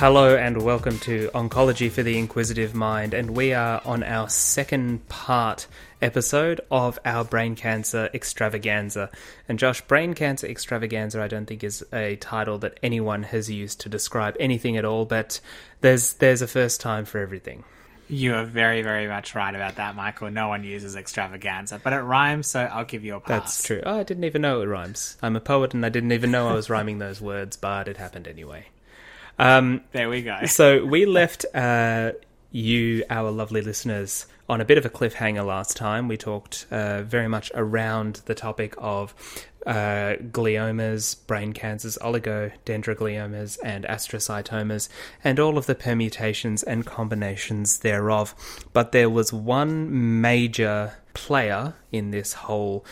Hello and welcome to Oncology for the Inquisitive Mind, and we are on our second part episode of our brain cancer extravaganza. And Josh, brain cancer extravaganza, I don't think is a title that anyone has used to describe anything at all, but there's there's a first time for everything. You are very, very much right about that, Michael. No one uses extravaganza, but it rhymes, so I'll give you a pass. That's true. Oh, I didn't even know it rhymes. I'm a poet, and I didn't even know I was rhyming those words, but it happened anyway. Um, there we go. so we left uh, you, our lovely listeners, on a bit of a cliffhanger last time. We talked uh, very much around the topic of uh, gliomas, brain cancers, oligodendrogliomas, and astrocytomas, and all of the permutations and combinations thereof. But there was one major player in this whole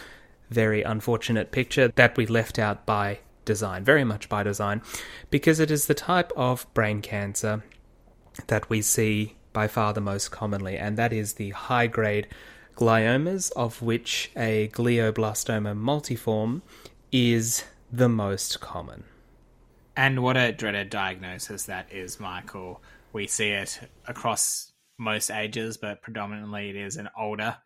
very unfortunate picture that we left out by design, very much by design, because it is the type of brain cancer that we see by far the most commonly, and that is the high grade gliomas, of which a glioblastoma multiforme is the most common. And what a dreaded diagnosis that is, Michael. We see it across most ages, but predominantly it is an older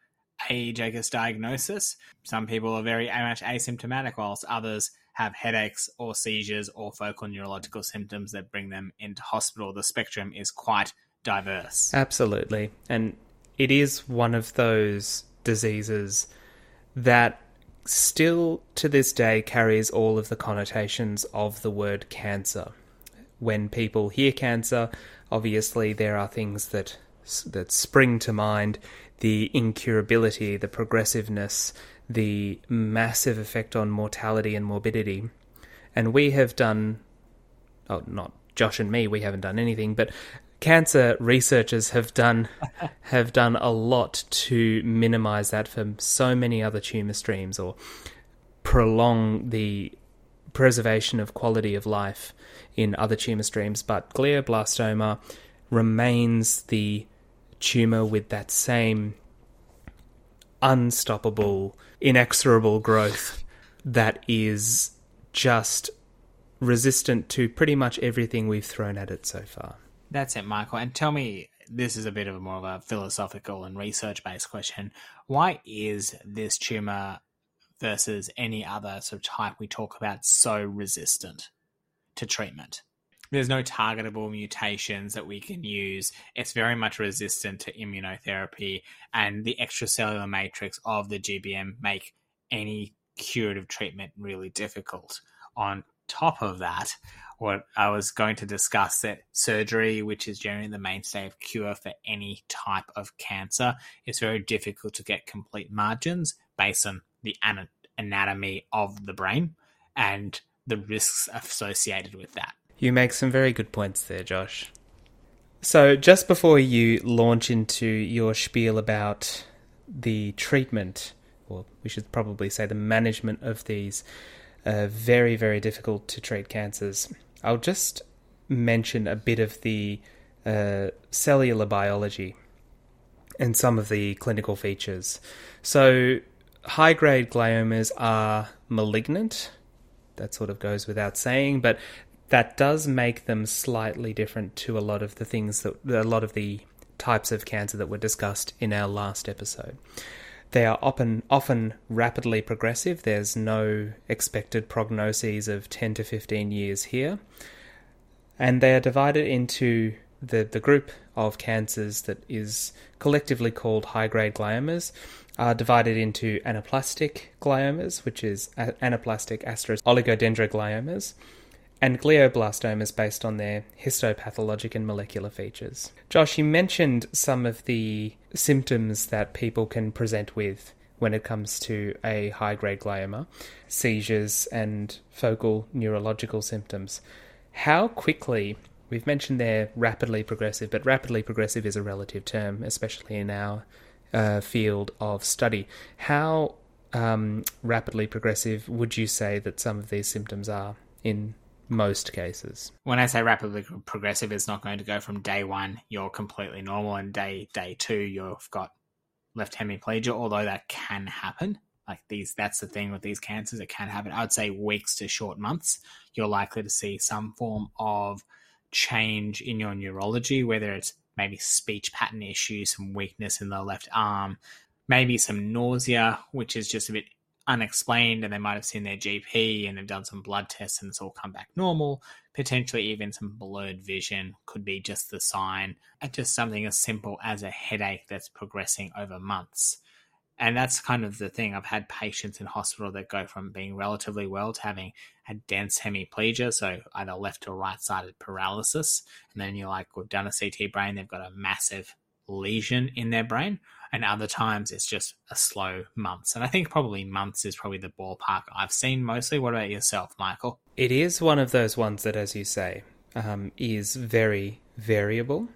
age, I guess, diagnosis. Some people are very much asymptomatic, whilst others have headaches or seizures or focal neurological symptoms that bring them into hospital. The spectrum is quite diverse. Absolutely. And it is one of those diseases that still to this day carries all of the connotations of the word cancer. When people hear cancer, obviously there are things that that spring to mind, the incurability, the progressiveness, the massive effect on mortality and morbidity. And we have done, oh, not Josh and me, we haven't done anything, but cancer researchers have done have done a lot to minimize that for so many other tumor streams or prolong the preservation of quality of life in other tumor streams but glioblastoma remains the tumor with that same unstoppable, inexorable growth that is just resistant to pretty much everything we've thrown at it so far. That's it, Michael. And tell me, this is a bit of a more of a philosophical and research based question. Why is this tumor versus any other sort of type we talk about so resistant to treatment? There's no targetable mutations that we can use. It's very much resistant to immunotherapy, and the extracellular matrix of the GBM make any curative treatment really difficult. On top of that, what I was going to discuss that surgery, which is generally the mainstay of cure for any type of cancer, is very difficult to get complete margins based on the anatomy of the brain and the risks associated with that. You make some very good points there, Josh. So, just before you launch into your spiel about the treatment, or we should probably say the management of these uh, very, very difficult to treat cancers, I'll just mention a bit of the uh, cellular biology and some of the clinical features. So, high grade gliomas are malignant. That sort of goes without saying, but that does make them slightly different to a lot of the things that a lot of the types of cancer that were discussed in our last episode. They are often often rapidly progressive. There's no expected prognoses of 10 to 15 years here. And they are divided into the, the group of cancers that is collectively called high grade gliomas are divided into anaplastic gliomas, which is anaplastic astros oligodendrogliomas, and glioblastomas based on their histopathologic and molecular features. Josh, you mentioned some of the symptoms that people can present with when it comes to a high grade glioma seizures and focal neurological symptoms. How quickly, we've mentioned they're rapidly progressive, but rapidly progressive is a relative term, especially in our uh, field of study. How um, rapidly progressive would you say that some of these symptoms are in most cases. When I say rapidly progressive, it's not going to go from day one you're completely normal and day day two you've got left hemiplegia, although that can happen. Like these, that's the thing with these cancers. It can happen. I'd say weeks to short months. You're likely to see some form of change in your neurology, whether it's maybe speech pattern issues, some weakness in the left arm, maybe some nausea, which is just a bit unexplained, and they might have seen their GP and they've done some blood tests and it's all come back normal. Potentially, even some blurred vision could be just the sign, and just something as simple as a headache that's progressing over months. And that's kind of the thing. I've had patients in hospital that go from being relatively well to having a dense hemiplegia, so either left or right sided paralysis. And then you're like, we've done a CT brain, they've got a massive lesion in their brain. And other times it's just a slow months. And I think probably months is probably the ballpark I've seen mostly. What about yourself, Michael? It is one of those ones that, as you say, um, is very variable.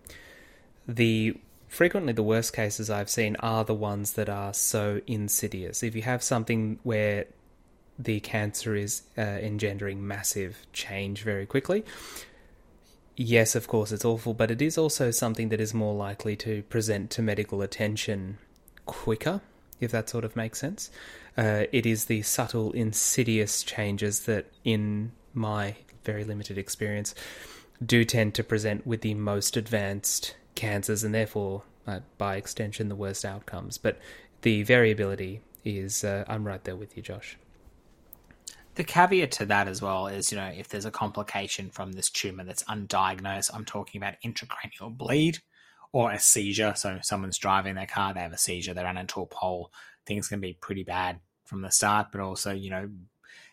The frequently the worst cases I've seen are the ones that are so insidious. If you have something where the cancer is uh, engendering massive change very quickly, yes, of course, it's awful, but it is also something that is more likely to present to medical attention quicker, if that sort of makes sense. Uh, it is the subtle, insidious changes that, in my very limited experience, do tend to present with the most advanced cancers and therefore, uh, by extension, the worst outcomes. But the variability is, uh, I'm right there with you, Josh. The caveat to that as well is, you know, if there's a complication from this tumor that's undiagnosed, I'm talking about intracranial bleed or a seizure. So someone's driving their car, they have a seizure, they run into a pole. Things can be pretty bad from the start, but also, you know,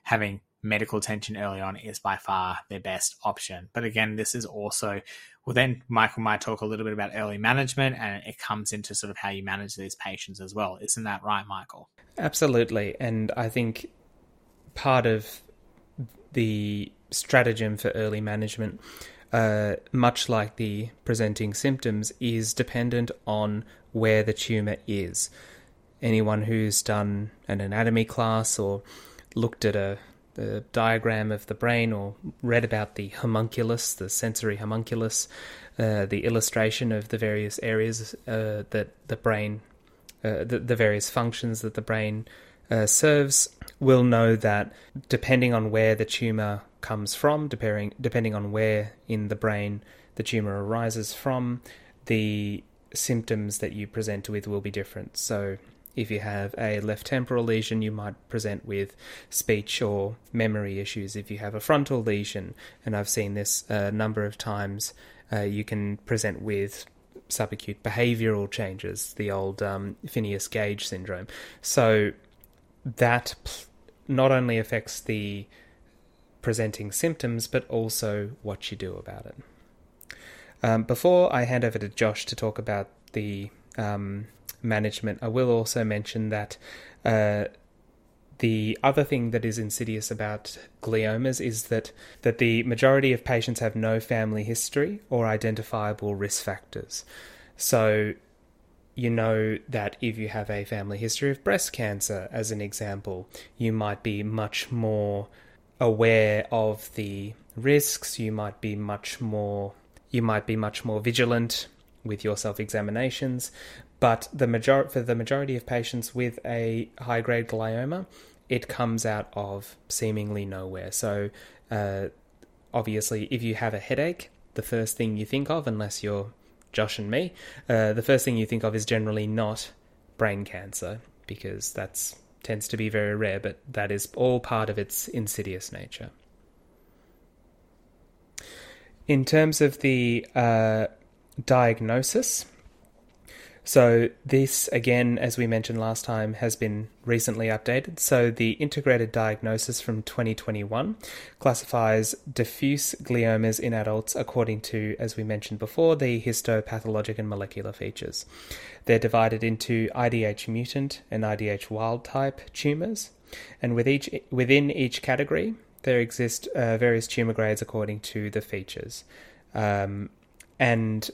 having medical attention early on is by far their best option. But again, this is also, well, then Michael might talk a little bit about early management and it comes into sort of how you manage these patients as well. Isn't that right, Michael? Absolutely. And I think part of the stratagem for early management, uh, much like the presenting symptoms, is dependent on where the tumor is. Anyone who's done an anatomy class or looked at a the diagram of the brain or read about the homunculus, the sensory homunculus, uh, the illustration of the various areas uh, that the brain, uh, the, the, various functions that the brain uh, serves, will know that depending on where the tumor comes from, depending depending on where in the brain the tumor arises from, the symptoms that you present with will be different. So if you have a left temporal lesion, you might present with speech or memory issues. If you have a frontal lesion, and I've seen this a number of times, uh, you can present with subacute behavioral changes, the old um, Phineas Gage syndrome. So that not only affects the presenting symptoms, but also what you do about it. Um, before I hand over to Josh to talk about the um, management. I will also mention that uh, the other thing that is insidious about gliomas is that, that the majority of patients have no family history or identifiable risk factors. So, you know that if you have a family history of breast cancer, as an example, you might be much more aware of the risks, you might be much more you might be much more vigilant with your self examinations, but the major- for the majority of patients with a high grade glioma, it comes out of seemingly nowhere. So, uh, obviously, if you have a headache, the first thing you think of, unless you're Josh and me, uh, the first thing you think of is generally not brain cancer because that's tends to be very rare, but that is all part of its insidious nature. In terms of the uh, diagnosis, so, this, again, as we mentioned last time, has been recently updated. So, the integrated diagnosis from 2021 classifies diffuse gliomas in adults according to, as we mentioned before, the histopathologic and molecular features. They're divided into IDH mutant and IDH wild type tumours, and with each, within each category, there exist uh, various tumour grades according to the features. Um, and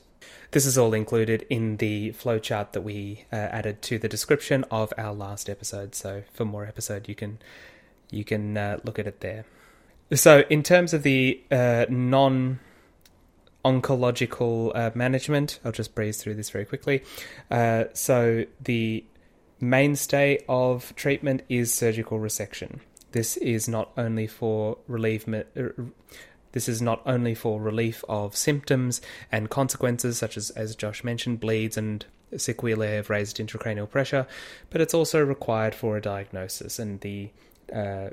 this is all included in the flowchart that we uh, added to the description of our last episode. So for more episode, you can you can uh, look at it there. So in terms of the uh, non oncological uh, management, I'll just breeze through this very quickly. Uh, so the mainstay of treatment is surgical resection. This is not only for relievement, This is not only for relief of symptoms and consequences, such as, as Josh mentioned, bleeds and sequelae of raised intracranial pressure, but it's also required for a diagnosis. And the uh,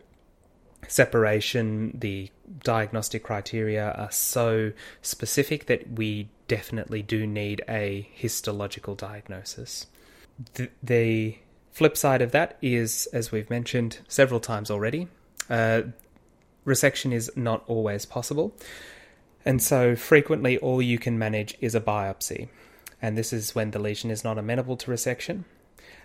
separation, the diagnostic criteria are so specific that we definitely do need a histological diagnosis. The, the flip side of that is, as we've mentioned several times already, uh, resection is not always possible. And so frequently all you can manage is a biopsy. And this is when the lesion is not amenable to resection.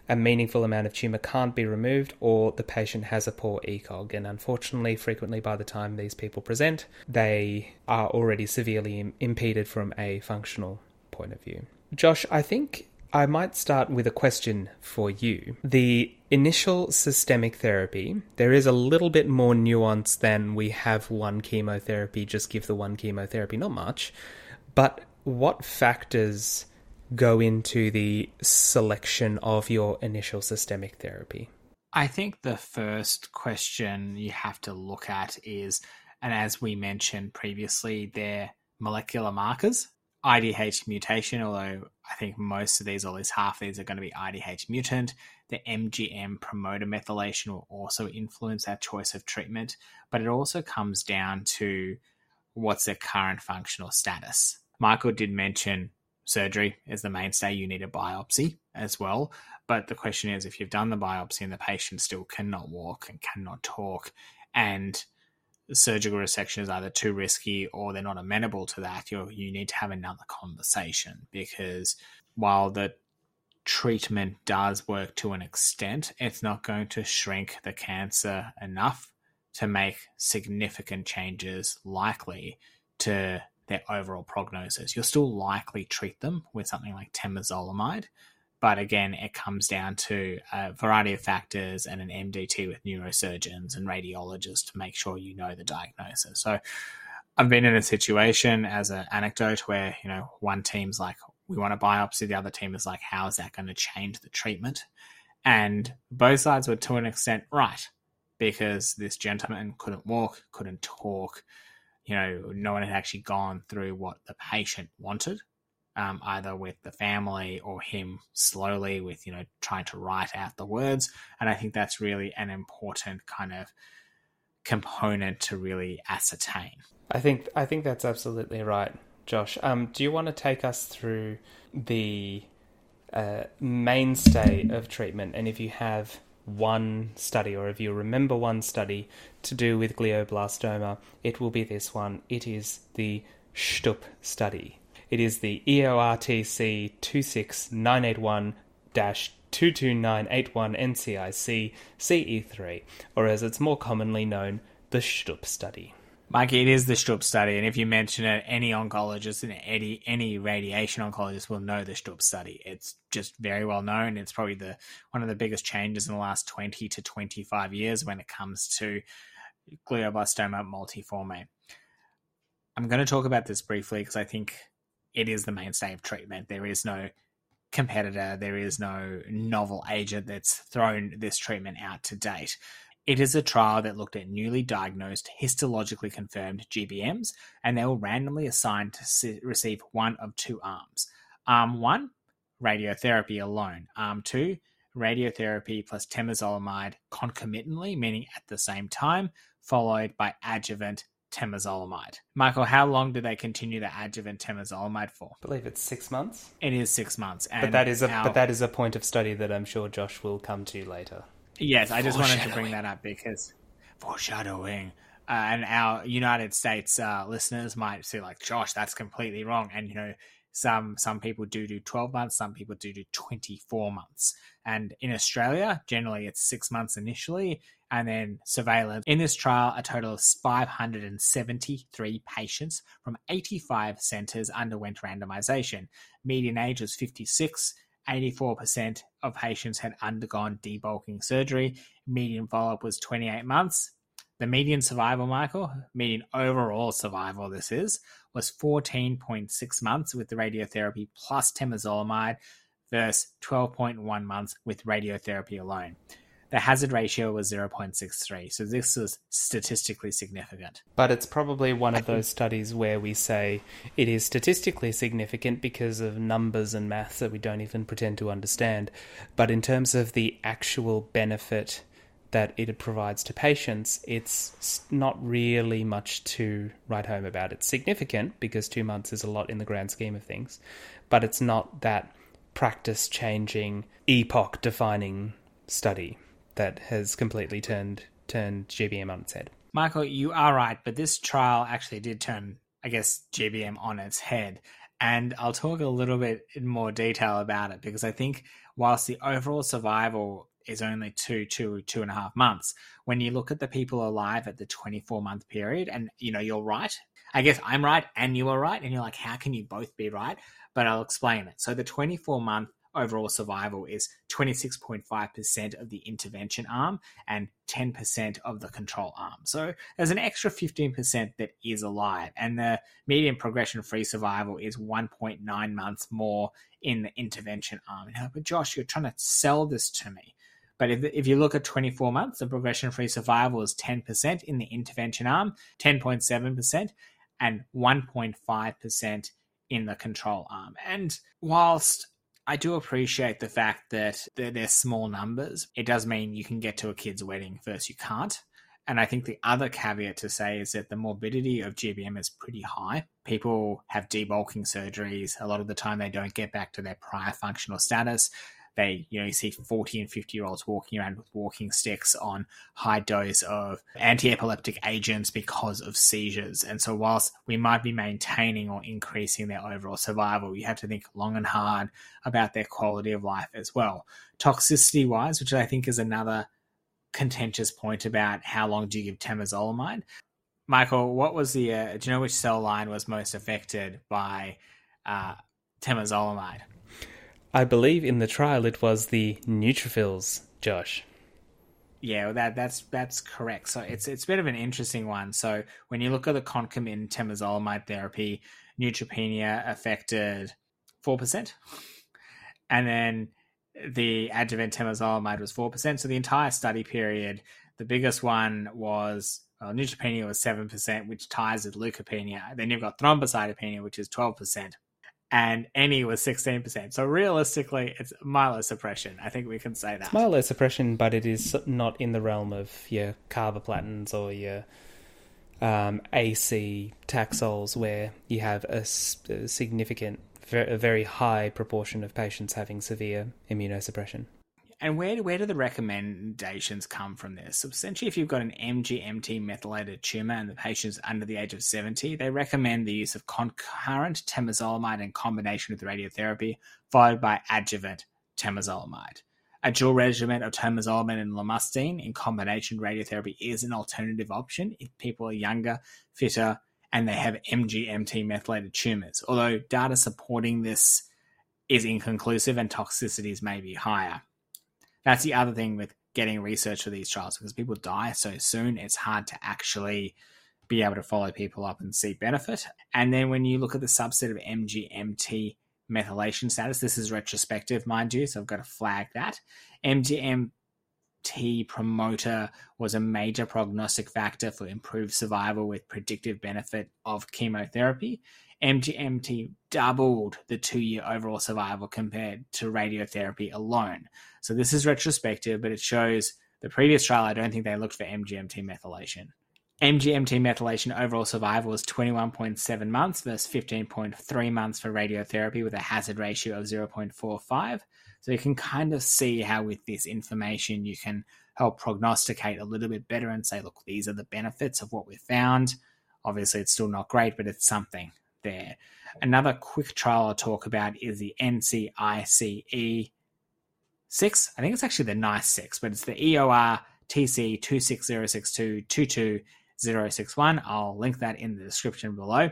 A meaningful amount of tumour can't be removed, or the patient has a poor ECOG. And unfortunately, frequently by the time these people present, they are already severely Im- impeded from a functional point of view. Josh, I think I might start with a question for you. The initial systemic therapy, there is a little bit more nuance than we have one chemotherapy, just give the one chemotherapy, not much. But what factors go into the selection of your initial systemic therapy? I think the first question you have to look at is, and as we mentioned previously, they're molecular markers. IDH mutation, although I think most of these, or at least half of these, are going to be IDH mutant. The MGMT promoter methylation will also influence our choice of treatment, but it also comes down to what's their current functional status. Michael did mention surgery is the mainstay. You need a biopsy as well. But the question is if you've done the biopsy and the patient still cannot walk and cannot talk, and surgical resection is either too risky or they're not amenable to that, you you need to have another conversation because while the treatment does work to an extent, it's not going to shrink the cancer enough to make significant changes likely to their overall prognosis. You'll still likely treat them with something like temozolomide, but again, it comes down to a variety of factors and an MDT with neurosurgeons and radiologists to make sure you know the diagnosis. So I've been in a situation as an anecdote where, you know, one team's like, we want a biopsy, the other team is like, how is that going to change the treatment? And both sides were to an extent right because this gentleman couldn't walk, couldn't talk. You know, no one had actually gone through what the patient wanted um, either with the family or him slowly with you know trying to write out the words and i think that's really an important kind of component to really ascertain i think i think that's absolutely right josh um, do you want to take us through the uh, mainstay of treatment? And if you have one study or if you remember one study to do with glioblastoma it will be this one. It is the Stupp study. It is the EORTC 26981 22981 NCIC CE3, or as it's more commonly known, the Stupp study. Mike, it is the Stupp study, and if you mention it, any oncologist and any any radiation oncologist will know the Stupp study. It's just very well known. It's probably the one of the biggest changes in the last twenty to twenty five years when it comes to glioblastoma multiforme. I'm going to talk about this briefly because I think it is the mainstay of treatment. There is no competitor, there is no novel agent that's thrown this treatment out to date. It is a trial that looked at newly diagnosed, histologically confirmed GBMs, and they were randomly assigned to receive one of two arms. Arm one, radiotherapy alone. Arm two, radiotherapy plus temozolomide concomitantly, meaning at the same time, followed by adjuvant temozolomide. Michael, how long do they continue the adjuvant temozolomide for? I believe it's six months. It is six months, but that is a our... but that is a point of study that I'm sure Josh will come to later. Yes, I just wanted to bring that up because foreshadowing. Uh, and our United States uh, listeners might say, like, Josh, that's completely wrong. And you know, some some people do do 12 months, some people do do 24 months. And in Australia, generally it's six months initially, and then surveillance. In this trial, a total of 573 patients from 85 centres underwent randomisation. Median age was 56. 84% of patients had undergone debulking surgery. Median follow up was 28 months. The median survival, Michael, median overall survival, this is, was 14.6 months with the radiotherapy plus temozolomide versus 12.1 months with radiotherapy alone. The hazard ratio was 0.63, so this was statistically significant. But it's probably one of those studies where we say it is statistically significant because of numbers and maths that we don't even pretend to understand. But in terms of the actual benefit that it provides to patients, it's not really much to write home about. It's significant because two months is a lot in the grand scheme of things, but it's not that practice changing, epoch defining study that has completely turned turned GBM on its head. Michael, you are right, but this trial actually did turn, I guess, GBM on its head. And I'll talk a little bit in more detail about it because I think whilst the overall survival is only two, two, two and a half months, when you look at the people alive at the 24 month period, and you know, you're right. I guess I'm right and you are right. And you're like, how can you both be right? But I'll explain it. So the 24 month overall survival is 26.5% of the intervention arm and 10% of the control arm. So there's an extra 15% that is alive, and the median progression free survival is 1.9 months more in the intervention arm. Now, but Josh, you're trying to sell this to me. But if, if you look at 24 months, the progression free survival is 10% in the intervention arm, 10.7%, and 1.5% in the control arm. And whilst I do appreciate the fact that they're, they're small numbers. It does mean you can get to a kid's wedding, first you can't. And I think the other caveat to say is that the morbidity of GBM is pretty high. People have debulking surgeries. A lot of the time, they don't get back to their prior functional status. They, you know, you see 40 and 50 year olds walking around with walking sticks on high dose of anti epileptic agents because of seizures. And so, whilst we might be maintaining or increasing their overall survival, you have to think long and hard about their quality of life as well. Toxicity wise, which I think is another contentious point about how long do you give temozolomide. Michael, what was the, uh, do you know which cell line was most affected by uh, temozolomide? I believe in the trial it was the neutrophils, Josh. Yeah, well, that that's that's correct. So it's it's a bit of an interesting one. So when you look at the concomitant temozolomide therapy, neutropenia affected four percent, and then the adjuvant temozolomide was four percent. So the entire study period, the biggest one was well, neutropenia was seven percent, which ties with leukopenia. Then you've got thrombocytopenia, which is twelve percent and any was 16%. So realistically, it's myelosuppression. I think we can say that. It's myelosuppression, but it is not in the realm of your carboplatins or your um, AC taxols, where you have a, a significant, a very high proportion of patients having severe immunosuppression. And where where do the recommendations come from this? So essentially, if you've got an MGMT methylated tumor and the patient's under the age of 70, they recommend the use of concurrent temozolomide in combination with radiotherapy, followed by adjuvant temozolomide. A dual regimen of temozolomide and lomustine in combination radiotherapy is an alternative option if people are younger, fitter, and they have MGMT methylated tumors. Although data supporting this is inconclusive and toxicities may be higher. That's the other thing with getting research for these trials because people die so soon. It's hard to actually be able to follow people up and see benefit. And then when you look at the subset of MGMT methylation status, this is retrospective, mind you, so I've got to flag that. MGMT promoter was a major prognostic factor for improved survival with predictive benefit of chemotherapy. MGMT doubled the two year overall survival compared to radiotherapy alone. So this is retrospective, but it shows the previous trial, I don't think they looked for MGMT methylation. MGMT methylation overall survival was 21.7 months versus 15.3 months for radiotherapy with a hazard ratio of 0.45. So you can kind of see how, with this information, you can help prognosticate a little bit better and say, look, these are the benefits of what we found. Obviously, it's still not great, but it's something there. Another quick trial I'll talk about is the NCICE 6. I think it's actually the NICE 6, but it's the EOR TC 26062 I'll link that in the description below.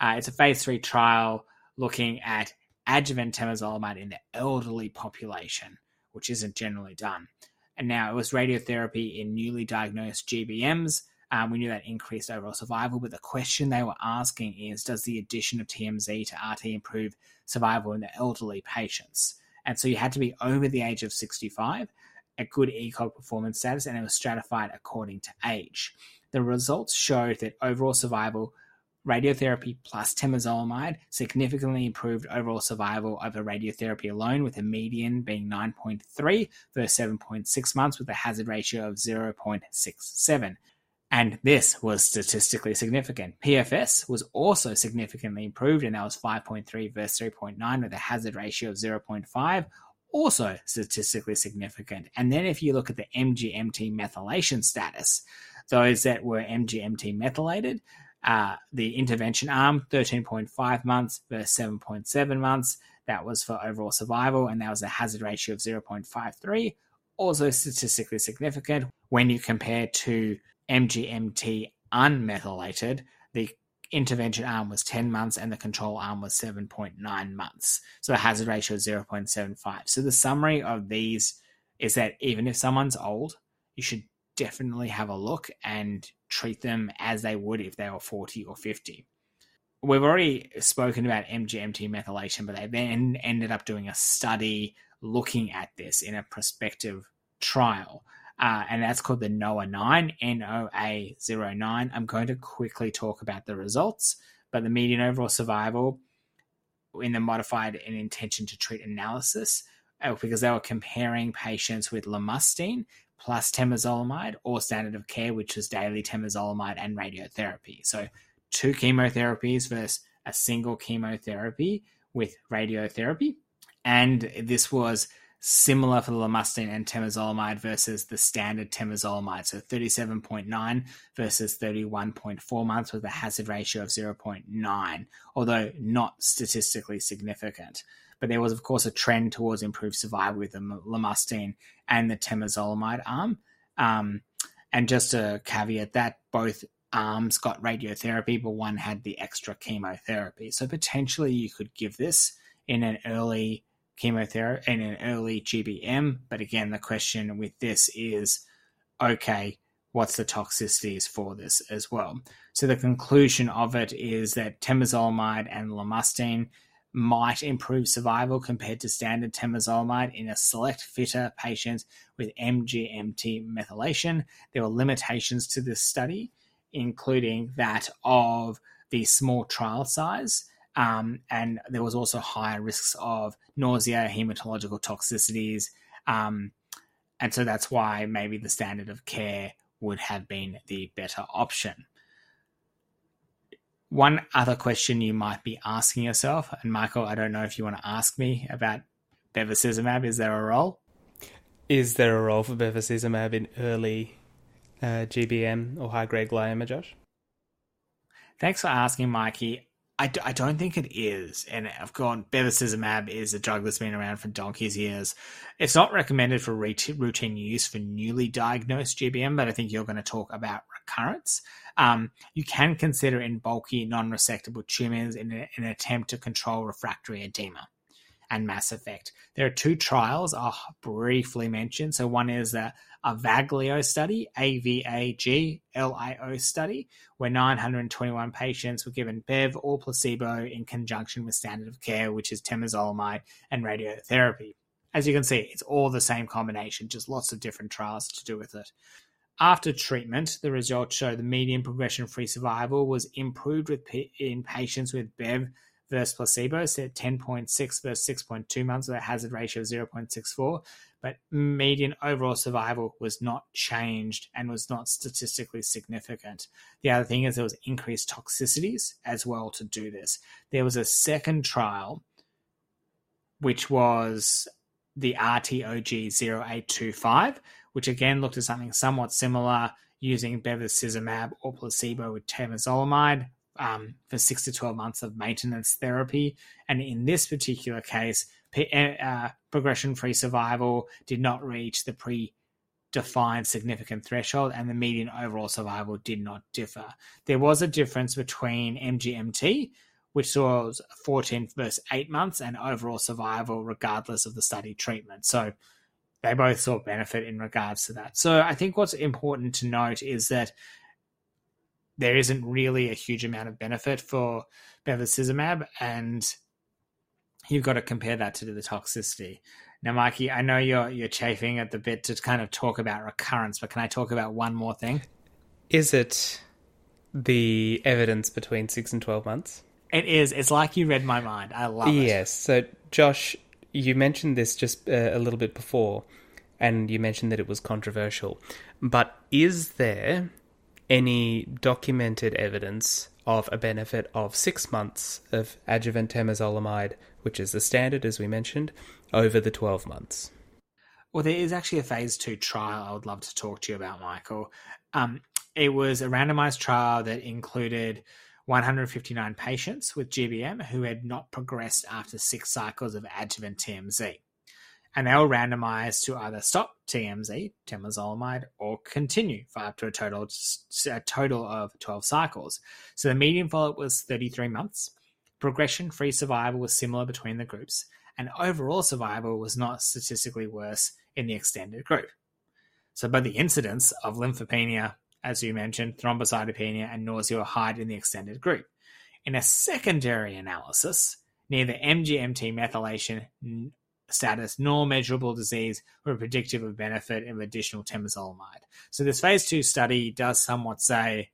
Uh, it's a phase 3 trial looking at adjuvant temozolomide in the elderly population, which isn't generally done. And now it was radiotherapy in newly diagnosed GBMs um, we knew that increased overall survival, but the question they were asking is Does the addition of TMZ to RT improve survival in the elderly patients? And so you had to be over the age of 65. a good ECOG performance status and it was stratified according to age. The results showed that overall survival radiotherapy plus temozolomide significantly improved overall survival over radiotherapy alone, with a median being 9.3 versus 7.6 months, with a hazard ratio of 0.67. And this was statistically significant. PFS was also significantly improved, and that was 5.3 versus 3.9, with a hazard ratio of 0.5, also statistically significant. And then if you look at the MGMT methylation status, those that were MGMT methylated, uh, the intervention arm, 13.5 months versus 7.7 months. That was for overall survival, and that was a hazard ratio of 0.53, also statistically significant. When you compare to MGMT unmethylated, the intervention arm was 10 months and the control arm was 7.9 months. So a hazard ratio of 0.75. So the summary of these is that even if someone's old, you should definitely have a look and treat them as they would if they were 40 or 50. We've already spoken about MGMT methylation, but they then ended up doing a study looking at this in a prospective trial. Uh, and that's called the NOA 9, NOA 09. I'm going to quickly talk about the results, but the median overall survival in the modified and intention to treat analysis, uh, because they were comparing patients with lomustine plus temozolomide or standard of care, which was daily temozolomide and radiotherapy. So two chemotherapies versus a single chemotherapy with radiotherapy. And this was similar for the lomustine and temozolomide versus the standard temozolomide. So 37.9 versus 31.4 months with a hazard ratio of 0.9, although not statistically significant. But there was, of course, a trend towards improved survival with the lomustine and the temozolomide arm. Um, and just a caveat that both arms got radiotherapy, but one had the extra chemotherapy. So potentially you could give this in an early chemotherapy in an early GBM. But again, the question with this is okay, what's the toxicities for this as well? So the conclusion of it is that temozolomide and lomustine might improve survival compared to standard temozolomide in a select fitter patients with MGMT methylation. There were limitations to this study, including that of the small trial size. Um, and there was also higher risks of nausea, hematological toxicities. Um, and so that's why maybe the standard of care would have been the better option. One other question you might be asking yourself, and Michael, I don't know if you want to ask me about bevacizumab. Is there a role? Is there a role for bevacizumab in early uh, GBM or high grade glioma, Josh? Thanks for asking, Mikey. I d- I don't think it is. And I've gone, bevacizumab is a drug that's been around for donkey's years. It's not recommended for routine use for newly diagnosed GBM, but I think you're going to talk about recurrence. Um, you can consider in bulky, non resectable tumors in, a, in an attempt to control refractory edema and mass effect. There are two trials I'll briefly mention. So one is a Avaglio study, A V A G L I O study, where 921 patients were given BEV or placebo in conjunction with standard of care, which is temozolomide and radiotherapy. As you can see, it's all the same combination, just lots of different trials to do with it. After treatment, the results show the median progression free survival was improved with in patients with BEV versus placebo, so 10.6 versus 6.2 months with a hazard ratio of 0.64. But median overall survival was not changed and was not statistically significant. The other thing is there was increased toxicities as well to do this. There was a second trial, which was the RTOG 0825, which again looked at something somewhat similar using bevacizumab or placebo with temozolomide um, for six to 12 months of maintenance therapy. And in this particular case, uh, progression free survival did not reach the predefined significant threshold, and the median overall survival did not differ. There was a difference between MGMT, which saw 14 versus 8 months, and overall survival regardless of the study treatment. So they both saw benefit in regards to that. So I think what's important to note is that there isn't really a huge amount of benefit for bevacizumab, and you've got to compare that to the toxicity. Now, Mikey, I know you're you're chafing at the bit to kind of talk about recurrence, but can I talk about one more thing? Is it the evidence between six and twelve months? It is. It's like you read my mind. I love it. Yes. So, Josh, you mentioned this just uh, a little bit before, and you mentioned that it was controversial. But is there any documented evidence of a benefit of six months of adjuvant temozolomide, which is the standard, as we mentioned, over the 12 months? Well, there is actually a phase two trial I would love to talk to you about, Michael. Um, it was a randomized trial that included 159 patients with GBM who had not progressed after six cycles of adjuvant TMZ. And they were randomized to either stop TMZ, temozolomide, or continue for up to a total, a total of 12 cycles. So the median follow up was 33 months. Progression free survival was similar between the groups, and overall survival was not statistically worse in the extended group. So, both the incidence of lymphopenia as you mentioned, thrombocytopenia and nausea were high in the extended group. In a secondary analysis, neither MGMT methylation status nor measurable disease were predictive of benefit of additional temozolomide. So this phase two study does somewhat say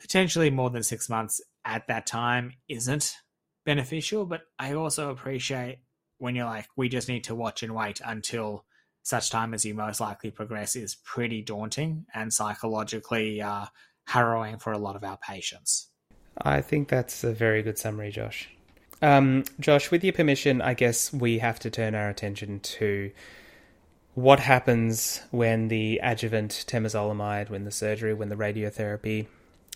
potentially more than six months at that time isn't beneficial, but I also appreciate when you're like, we just need to watch and wait until such time as you most likely progress is pretty daunting and psychologically uh, harrowing for a lot of our patients. I think that's a very good summary, Josh. Um, Josh, with your permission, I guess we have to turn our attention to what happens when the adjuvant temozolomide, when the surgery, when the radiotherapy,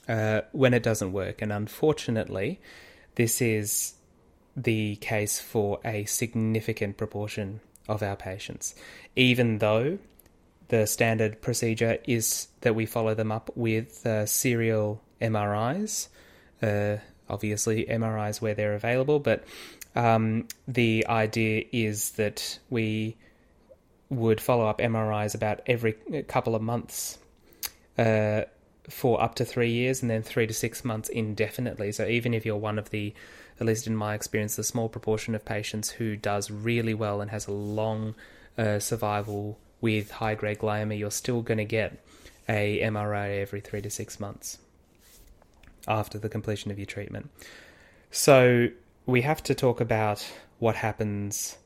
uh, when it doesn't work. And unfortunately, this is the case for a significant proportion of our patients, even though the standard procedure is that we follow them up with uh, serial MRIs. Uh, obviously, MRIs where they're available, but um, the idea is that we would follow up MRIs about every couple of months uh, for up to three years, and then three to six months indefinitely. So even if you're one of the at least in my experience, the small proportion of patients who does really well and has a long uh, survival with high grade glioma, you're still going to get a MRI every three to six months after the completion of your treatment. So we have to talk about what happens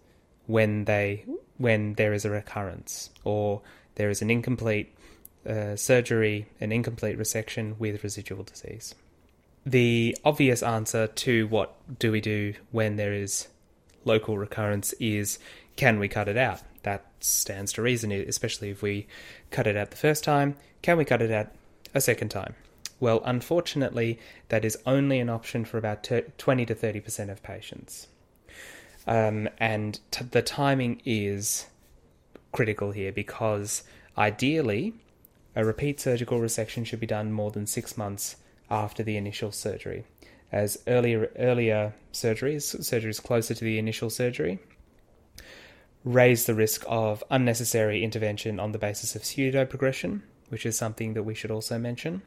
when they when there is a recurrence or there is an incomplete uh, surgery, an incomplete resection with residual disease the obvious answer to what do we do when there is local recurrence is can we cut it out? That stands to reason, especially if we cut it out the first time. Can we cut it out a second time? Well, unfortunately, that is only an option for about 20 to 30% of patients. Um, and the timing is critical here because ideally, a repeat surgical resection should be done more than six months after the initial surgery, as earlier earlier surgeries, surgeries closer to the initial surgery, raise the risk of unnecessary intervention on the basis of pseudo progression, which is something that we should also mention,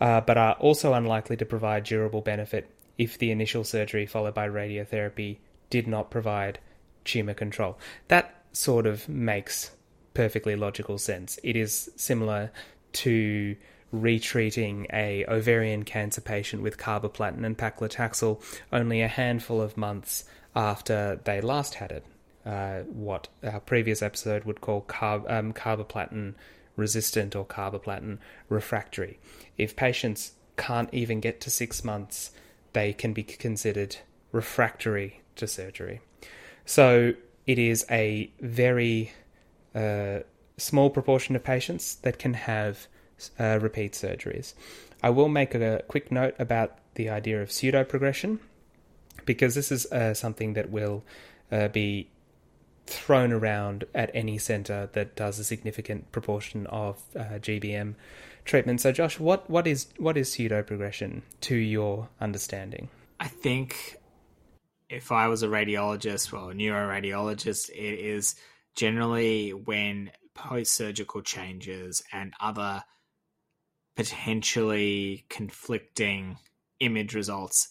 uh, but are also unlikely to provide durable benefit if the initial surgery followed by radiotherapy did not provide tumor control. That sort of makes perfectly logical sense. It is similar to retreating a ovarian cancer patient with carboplatin and paclitaxel only a handful of months after they last had it. Uh, what our previous episode would call carb, um, carboplatin resistant or carboplatin refractory. If patients can't even get to six months, they can be considered refractory to surgery. So it is a very uh, small proportion of patients that can have uh, repeat surgeries. I will make a quick note about the idea of pseudo progression because this is uh, something that will uh, be thrown around at any center that does a significant proportion of uh, GBM treatment. So, Josh, what, what is what is pseudo progression to your understanding? I think if I was a radiologist or a neuroradiologist, it is generally when post surgical changes and other potentially conflicting image results,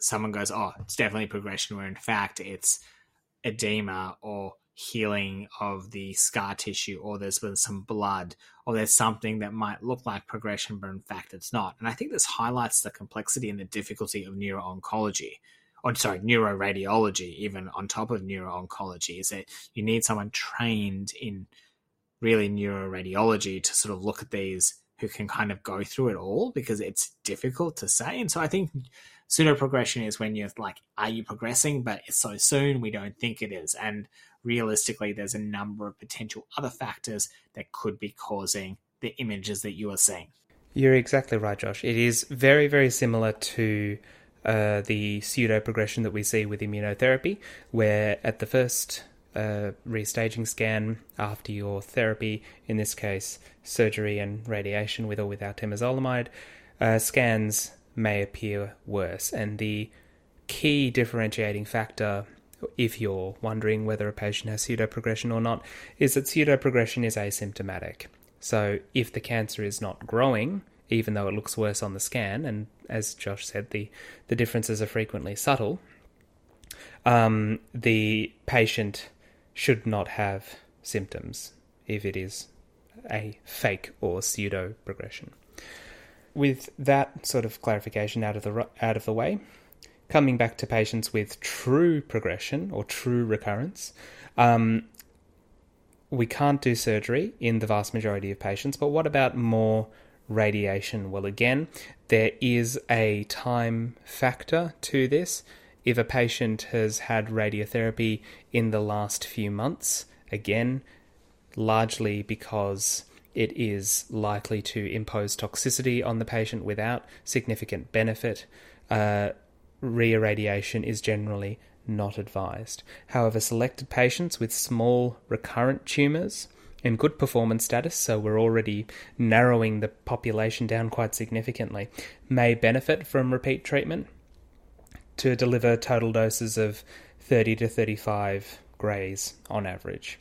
someone goes, "Oh, it's definitely progression," where in fact it's edema or healing of the scar tissue, or there's been some blood, or there's something that might look like progression, but in fact it's not. And I think this highlights the complexity and the difficulty of neuro oncology. Or sorry, neuroradiology, even on top of neuro oncology, is that you need someone trained in really neuroradiology to sort of look at these who can kind of go through it all because it's difficult to say. And so I think pseudo progression is when you're like, are you progressing? But it's so soon, we don't think it is. And realistically, there's a number of potential other factors that could be causing the images that you are seeing. You're exactly right, Josh. It is very, very similar to uh, the pseudo progression that we see with immunotherapy, where at the first uh, restaging scan after your therapy, in this case, surgery and radiation with or without temozolomide, uh, scans may appear worse. And the key differentiating factor, if you're wondering whether a patient has pseudoprogression or not, is that pseudoprogression is asymptomatic. So if the cancer is not growing, even though it looks worse on the scan, and as Josh said, the, the differences are frequently subtle, um, the patient should not have symptoms if it is a fake or pseudo progression. With that sort of clarification out of the out of the way, coming back to patients with true progression or true recurrence, um, we can't do surgery in the vast majority of patients. But what about more radiation? Well, again, there is a time factor to this. If a patient has had radiotherapy in the last few months, again, largely because it is likely to impose toxicity on the patient without significant benefit. Uh, reirradiation is generally not advised. However, selected patients with small recurrent tumours in good performance status, so we're already narrowing the population down quite significantly, may benefit from repeat treatment to deliver total doses of 30 to 35 grays on average.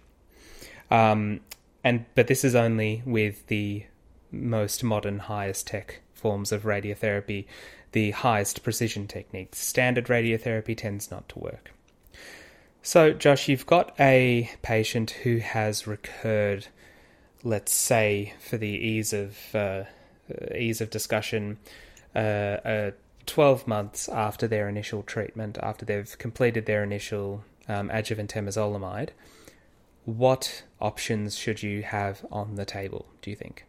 Um, and but this is only with the most modern, highest tech forms of radiotherapy, the highest precision techniques. Standard radiotherapy tends not to work. So, Josh, you've got a patient who has recurred, let's say, for the ease of uh, ease of discussion, uh, uh, 12 months after their initial treatment, after they've completed their initial um, adjuvant temozolomide what options should you have on the table, do you think?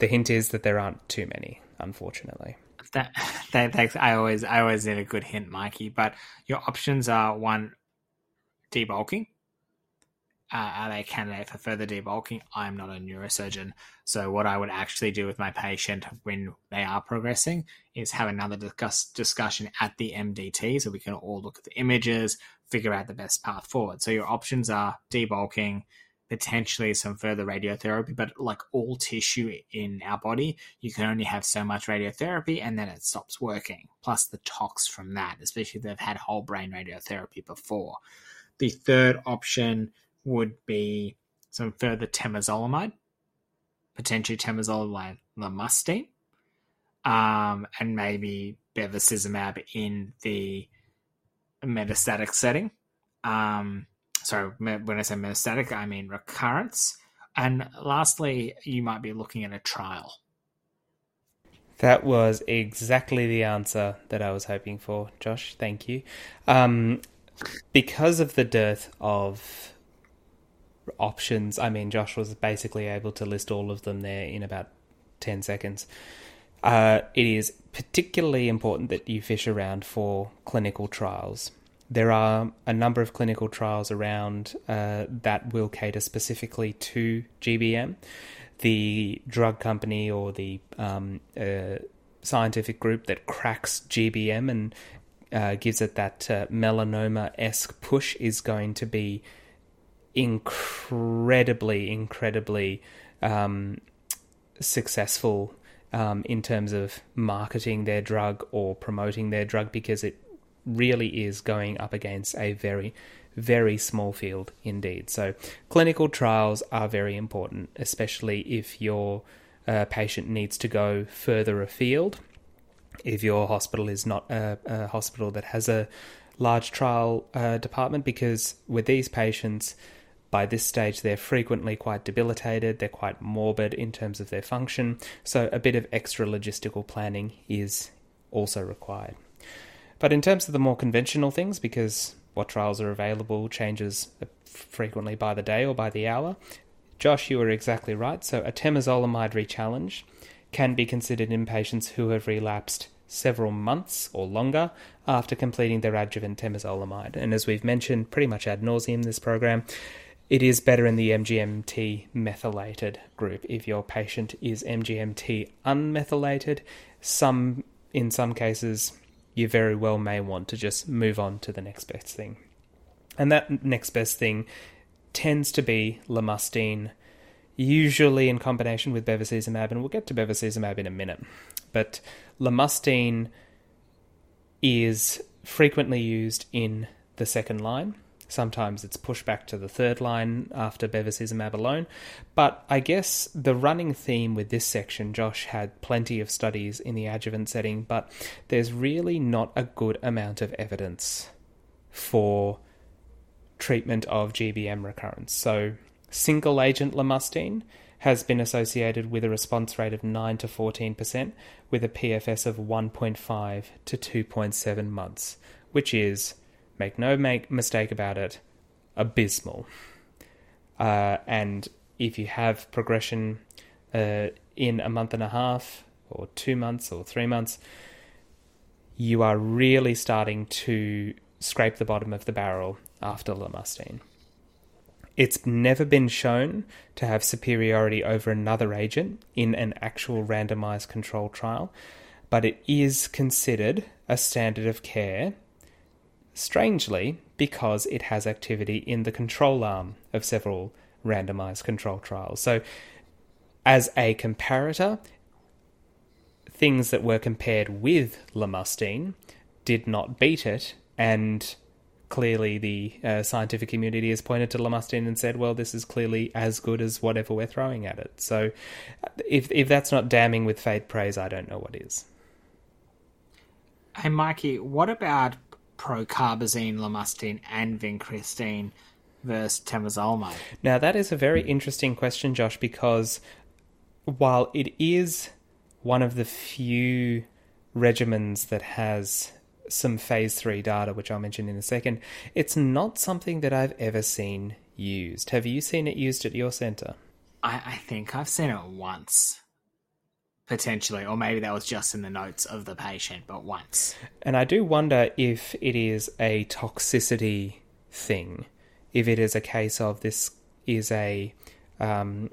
The hint is that there aren't too many, unfortunately. That, that thanks. I always I always need a good hint, Mikey. But your options are one debulking. Uh, are they a candidate for further debulking? I'm not a neurosurgeon, so what I would actually do with my patient when they are progressing is have another discuss, discussion at the MDT, so we can all look at the images, figure out the best path forward. So your options are debulking, potentially some further radiotherapy, but like all tissue in our body, you can only have so much radiotherapy and then it stops working, plus the tox from that, especially if they've had whole brain radiotherapy before. The third option would be some further temozolomide, potentially temozolomide lomustine, um, and maybe bevacizumab in the metastatic setting. Um, sorry, when I say metastatic, I mean recurrence. And lastly, you might be looking at a trial. That was exactly the answer that I was hoping for, Josh. Thank you. Um, because of the dearth of options, I mean, Josh was basically able to list all of them there in about 10 seconds. Uh, it is particularly important that you fish around for clinical trials. There are a number of clinical trials around uh, that will cater specifically to GBM. The drug company or the um, uh, scientific group that cracks GBM and uh, gives it that uh, melanoma esque push is going to be incredibly, incredibly um, successful um, in terms of marketing their drug or promoting their drug because it really is going up against a very, very small field indeed. So, clinical trials are very important, especially if your uh, patient needs to go further afield. If your hospital is not a, a hospital that has a large trial uh, department because with these patients, by this stage, they're frequently quite debilitated, they're quite morbid in terms of their function, so a bit of extra logistical planning is also required. But in terms of the more conventional things, because what trials are available changes frequently by the day or by the hour, Josh, you are exactly right. So a temozolomide rechallenge can be considered in patients who have relapsed several months or longer after completing their adjuvant temozolomide. And as we've mentioned pretty much ad nauseum this program, it is better in the MGMT methylated group. If your patient is MGMT unmethylated, some in some cases you very well may want to just move on to the next best thing. And that next best thing tends to be lomustine, usually in combination with bevacizumab, and we'll get to bevacizumab in a minute. But lomustine is frequently used in the second line Sometimes it's pushed back to the third line after bevacizumab alone. But I guess the running theme with this section, Josh had plenty of studies in the adjuvant setting, but there's really not a good amount of evidence for treatment of GBM recurrence. So, single agent lomustine has been associated with a response rate of 9 to 14% with a PFS of 1.5 to 2.7 months, which is make no make mistake about it, abysmal. Uh, and if you have progression uh, in a month and a half, or two months, or three months, you are really starting to scrape the bottom of the barrel after lomustine. It's never been shown to have superiority over another agent in an actual randomized control trial, but it is considered a standard of care strangely, because it has activity in the control arm of several randomized control trials. So, as a comparator, things that were compared with lomustine did not beat it, and clearly the uh, scientific community has pointed to lomustine and said, well, this is clearly as good as whatever we're throwing at it. So, if if that's not damning with faint praise, I don't know what is. Hey, Mikey, what about procarbazine, lomustine, and vincristine versus temozolomide? Now, that is a very interesting question, Josh, because while it is one of the few regimens that has some phase 3 data, which I'll mention in a second, it's not something that I've ever seen used. Have you seen it used at your centre? I, I think I've seen it once potentially, or maybe that was just in the notes of the patient, but once. And I do wonder if it is a toxicity thing, if it is a case of this is a, um,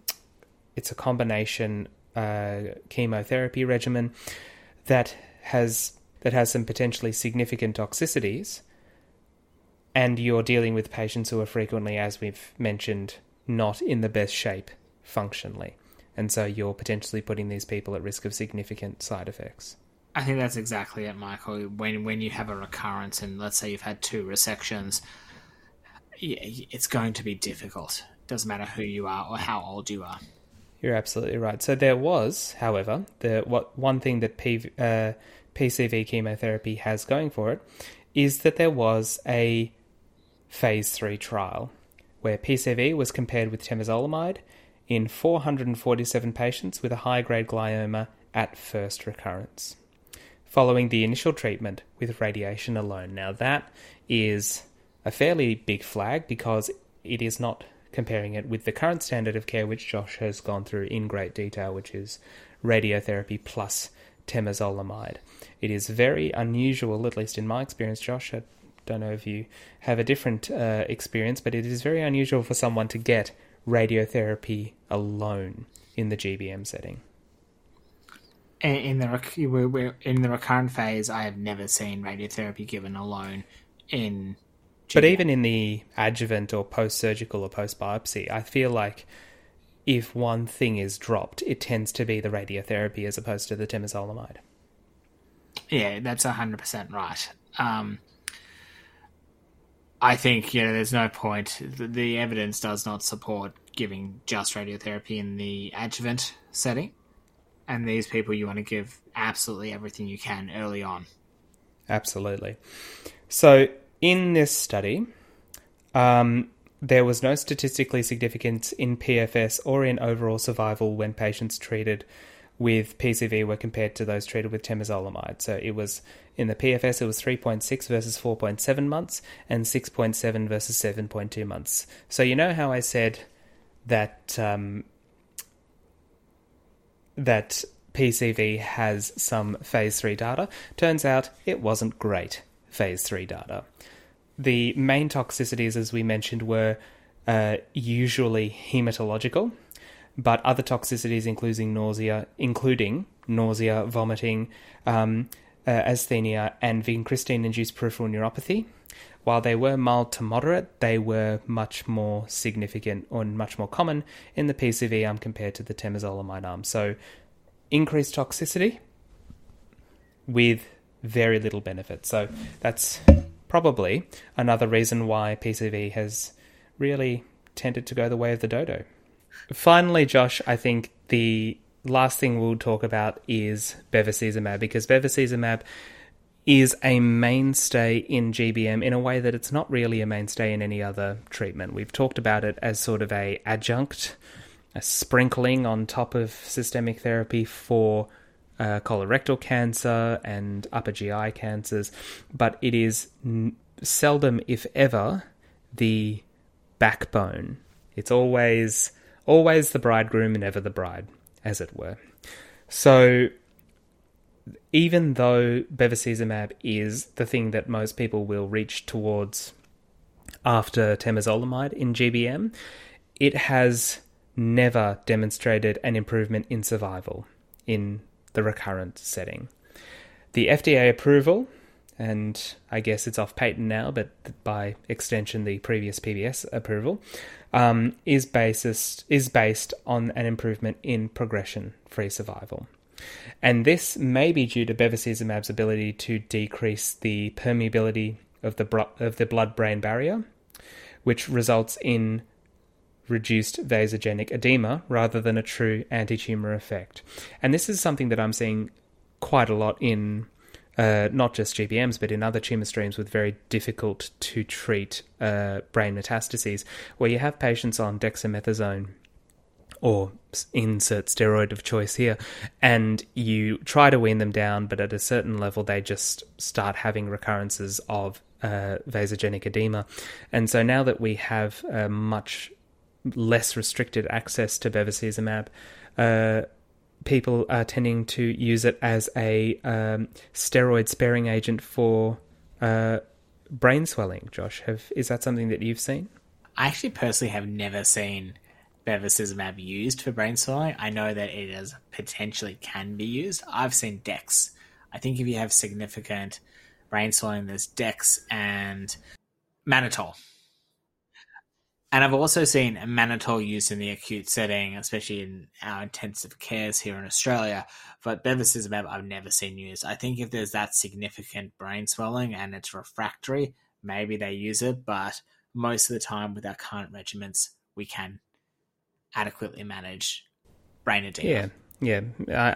it's a combination uh, chemotherapy regimen that has that has some potentially significant toxicities, and you're dealing with patients who are frequently, as we've mentioned, not in the best shape functionally and so you're potentially putting these people at risk of significant side effects. I think that's exactly it, Michael. When when you have a recurrence, and let's say you've had two resections, it's going to be difficult. Doesn't matter who you are or how old you are. You're absolutely right. So there was, however, the what one thing that P, uh, PCV chemotherapy has going for it is that there was a phase three trial where PCV was compared with temozolomide in 447 patients with a high grade glioma at first recurrence, following the initial treatment with radiation alone. Now, that is a fairly big flag because it is not comparing it with the current standard of care, which Josh has gone through in great detail, which is radiotherapy plus temozolomide. It is very unusual, at least in my experience, Josh. I don't know if you have a different uh, experience, but it is very unusual for someone to get radiotherapy alone in the GBM setting. In the in the recurrent phase, I have never seen radiotherapy given alone in. GBM. But even in the adjuvant or post-surgical or post-biopsy, I feel like if one thing is dropped, it tends to be the radiotherapy as opposed to the temozolomide. Yeah, that's hundred percent right. Um, I think you know there's no point. The, the, evidence does not support giving just radiotherapy in the adjuvant setting, and these people you want to give absolutely everything you can early on. Absolutely. So in this study, um, there was no statistically significance in PFS or in overall survival when patients treated with PCV were compared to those treated with temozolomide. So it was in the PFS, it was 3.6 versus 4.7 months and 6.7 versus 7.2 months. So you know how I said that um, that PCV has some phase 3 data? Turns out it wasn't great phase 3 data. The main toxicities, as we mentioned, were uh, usually hematological, but other toxicities, including nausea, including nausea, vomiting, um, uh, asthenia, and vincristine-induced peripheral neuropathy. While they were mild to moderate, they were much more significant or much more common in the PCV arm compared to the temozolomide arm. So, increased toxicity with very little benefit. So, that's probably another reason why PCV has really tended to go the way of the dodo. Finally, Josh, I think the last thing we'll talk about is bevacizumab because bevacizumab is a mainstay in GBM in a way that it's not really a mainstay in any other treatment. We've talked about it as sort of a adjunct, a sprinkling on top of systemic therapy for uh, colorectal cancer and upper GI cancers, but it is n- seldom, if ever, the backbone. It's always always the bridegroom and never the bride, as it were. So even though bevacizumab is the thing that most people will reach towards after temozolomide in GBM, it has never demonstrated an improvement in survival in the recurrent setting. The FDA approval, and I guess it's off patent now, but by extension, the previous PBS approval, um, is basis is based on an improvement in progression-free survival. And this may be due to bevacizumab's ability to decrease the permeability of the bro- of the blood-brain barrier, which results in reduced vasogenic edema rather than a true anti-tumor effect. And this is something that I'm seeing quite a lot in uh, not just GBMs, but in other tumor streams with very difficult to treat uh, brain metastases, where you have patients on dexamethasone or insert steroid of choice here, and you try to wean them down, but at a certain level, they just start having recurrences of uh, vasogenic edema. And so now that we have a much less restricted access to bevacizumab, uh, people are tending to use it as a um, steroid sparing agent for uh, brain swelling. Josh, have is that something that you've seen? I actually personally have never seen bevacizumab used for brain swelling. I know that it is potentially can be used. I've seen Dex. I think if you have significant brain swelling, there's Dex and mannitol and I've also seen mannitol used in the acute setting, especially in our intensive cares here in Australia. But bevacizumab, I've never seen used. I think if there's that significant brain swelling and it's refractory, maybe they use it. But most of the time, with our current regimens, we can adequately manage brain edema. Yeah, yeah,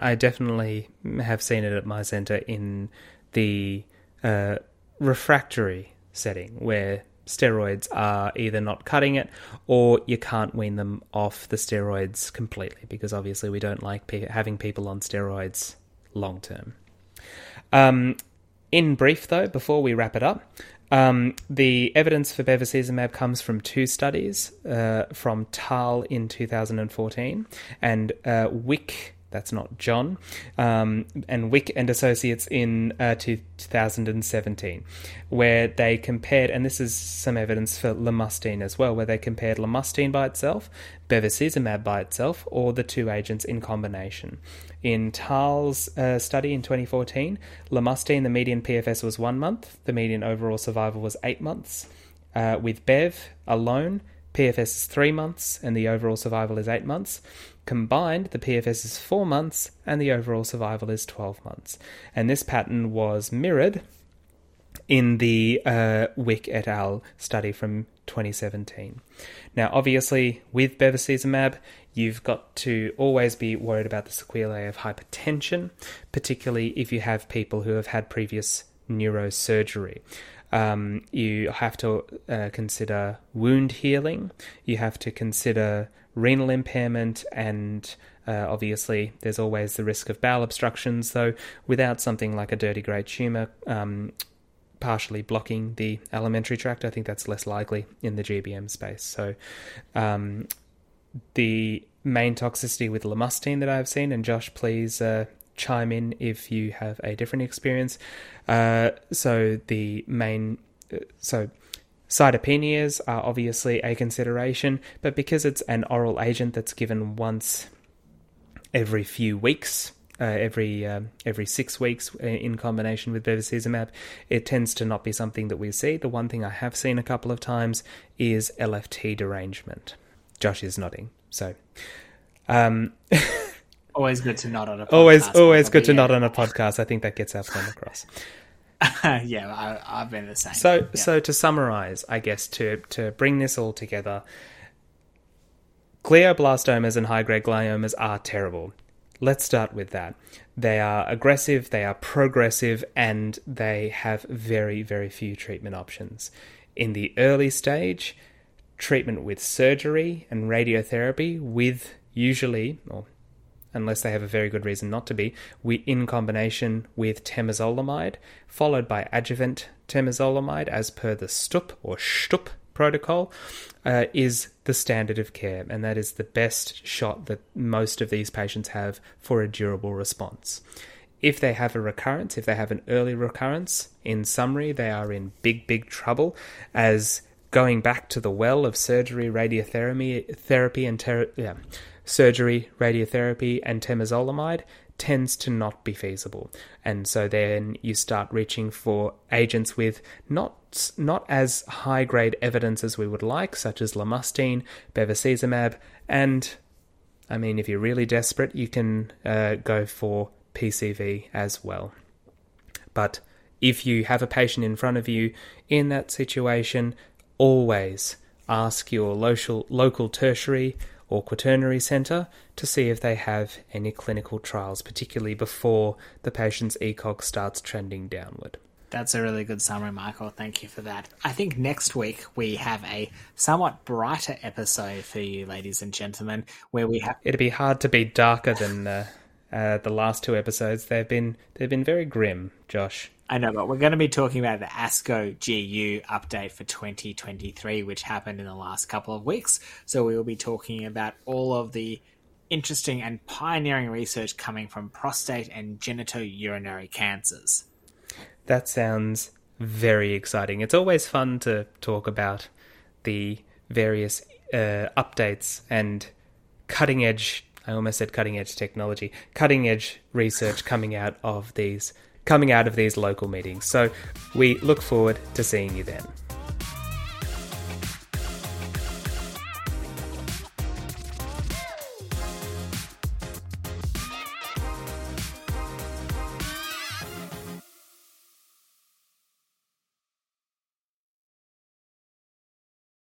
I, I definitely have seen it at my centre in the uh, refractory setting where steroids are either not cutting it or you can't wean them off the steroids completely because obviously we don't like pe- having people on steroids long term. Um, in brief, though, before we wrap it up, um, the evidence for bevacizumab comes from two studies uh, from Taal in 2014 and uh, Wick that's not John, um, and Wick and Associates in uh, 2017, where they compared, and this is some evidence for lomustine as well, where they compared lomustine by itself, bevacizumab by itself, or the two agents in combination. In Taal's uh, study in 2014, lomustine, the median PFS was one month, the median overall survival was eight months. Uh, with Bev alone, PFS is three months, and the overall survival is eight months. Combined, the PFS is 4 months and the overall survival is 12 months. And this pattern was mirrored in the uh, Wick et al. study from 2017. Now, obviously, with bevacizumab, you've got to always be worried about the sequelae of hypertension, particularly if you have people who have had previous neurosurgery. Um, you have to uh, consider wound healing. You have to consider renal impairment and uh, obviously, there's always the risk of bowel obstructions, though without something like a dirty grey tumour um, partially blocking the alimentary tract, I think that's less likely in the GBM space. So, um, the main toxicity with lomustine that I've seen, and Josh, please uh, chime in if you have a different experience. Uh, so, the main, uh, so cytopenias are obviously a consideration, but because it's an oral agent that's given once every few weeks, uh, every um, every six weeks uh, in combination with bevacizumab, it tends to not be something that we see. The one thing I have seen a couple of times is LFT derangement. Josh is nodding, so. Um, always good to nod on a podcast. Always, always good to yeah. nod on a podcast. I think that gets our point across. yeah, I, have been the same. So, yeah. so to summarize, I guess to to bring this all together, Glioblastomas and high grade gliomas are terrible. Let's start with that. They are aggressive, they are progressive, and they have very, very few treatment options. In the early stage, treatment with surgery and radiotherapy, with usually, or unless they have a very good reason not to be, we, in combination with temozolomide, followed by adjuvant temozolomide as per the Stupp or Stupp protocol uh, is the standard of care, and that is the best shot that most of these patients have for a durable response. If they have a recurrence, if they have an early recurrence, in summary, they are in big, big trouble as going back to the well of surgery, radiotherapy, therapy, and ter- yeah, surgery, radiotherapy, and temozolomide tends to not be feasible. And so then you start reaching for agents with not not as high grade evidence as we would like, such as lomustine, bevacizumab, and I mean, if you're really desperate, you can uh, go for PCV as well. But if you have a patient in front of you in that situation, always ask your local local tertiary or quaternary centre to see if they have any clinical trials, particularly before the patient's ECOG starts trending downward. That's a really good summary, Michael. Thank you for that. I think next week we have a somewhat brighter episode for you, ladies and gentlemen, where we have. It'd be hard to be darker than uh, uh, the last two episodes. They've been they've been very grim, Josh. I know, but we're going to be talking about the ASCO GU update for 2023, which happened in the last couple of weeks. So we will be talking about all of the interesting and pioneering research coming from prostate and genitourinary cancers. That sounds very exciting. It's always fun to talk about the various uh, updates and cutting edge. I almost said cutting edge technology, cutting edge research coming out of these coming out of these local meetings. So we look forward to seeing you then.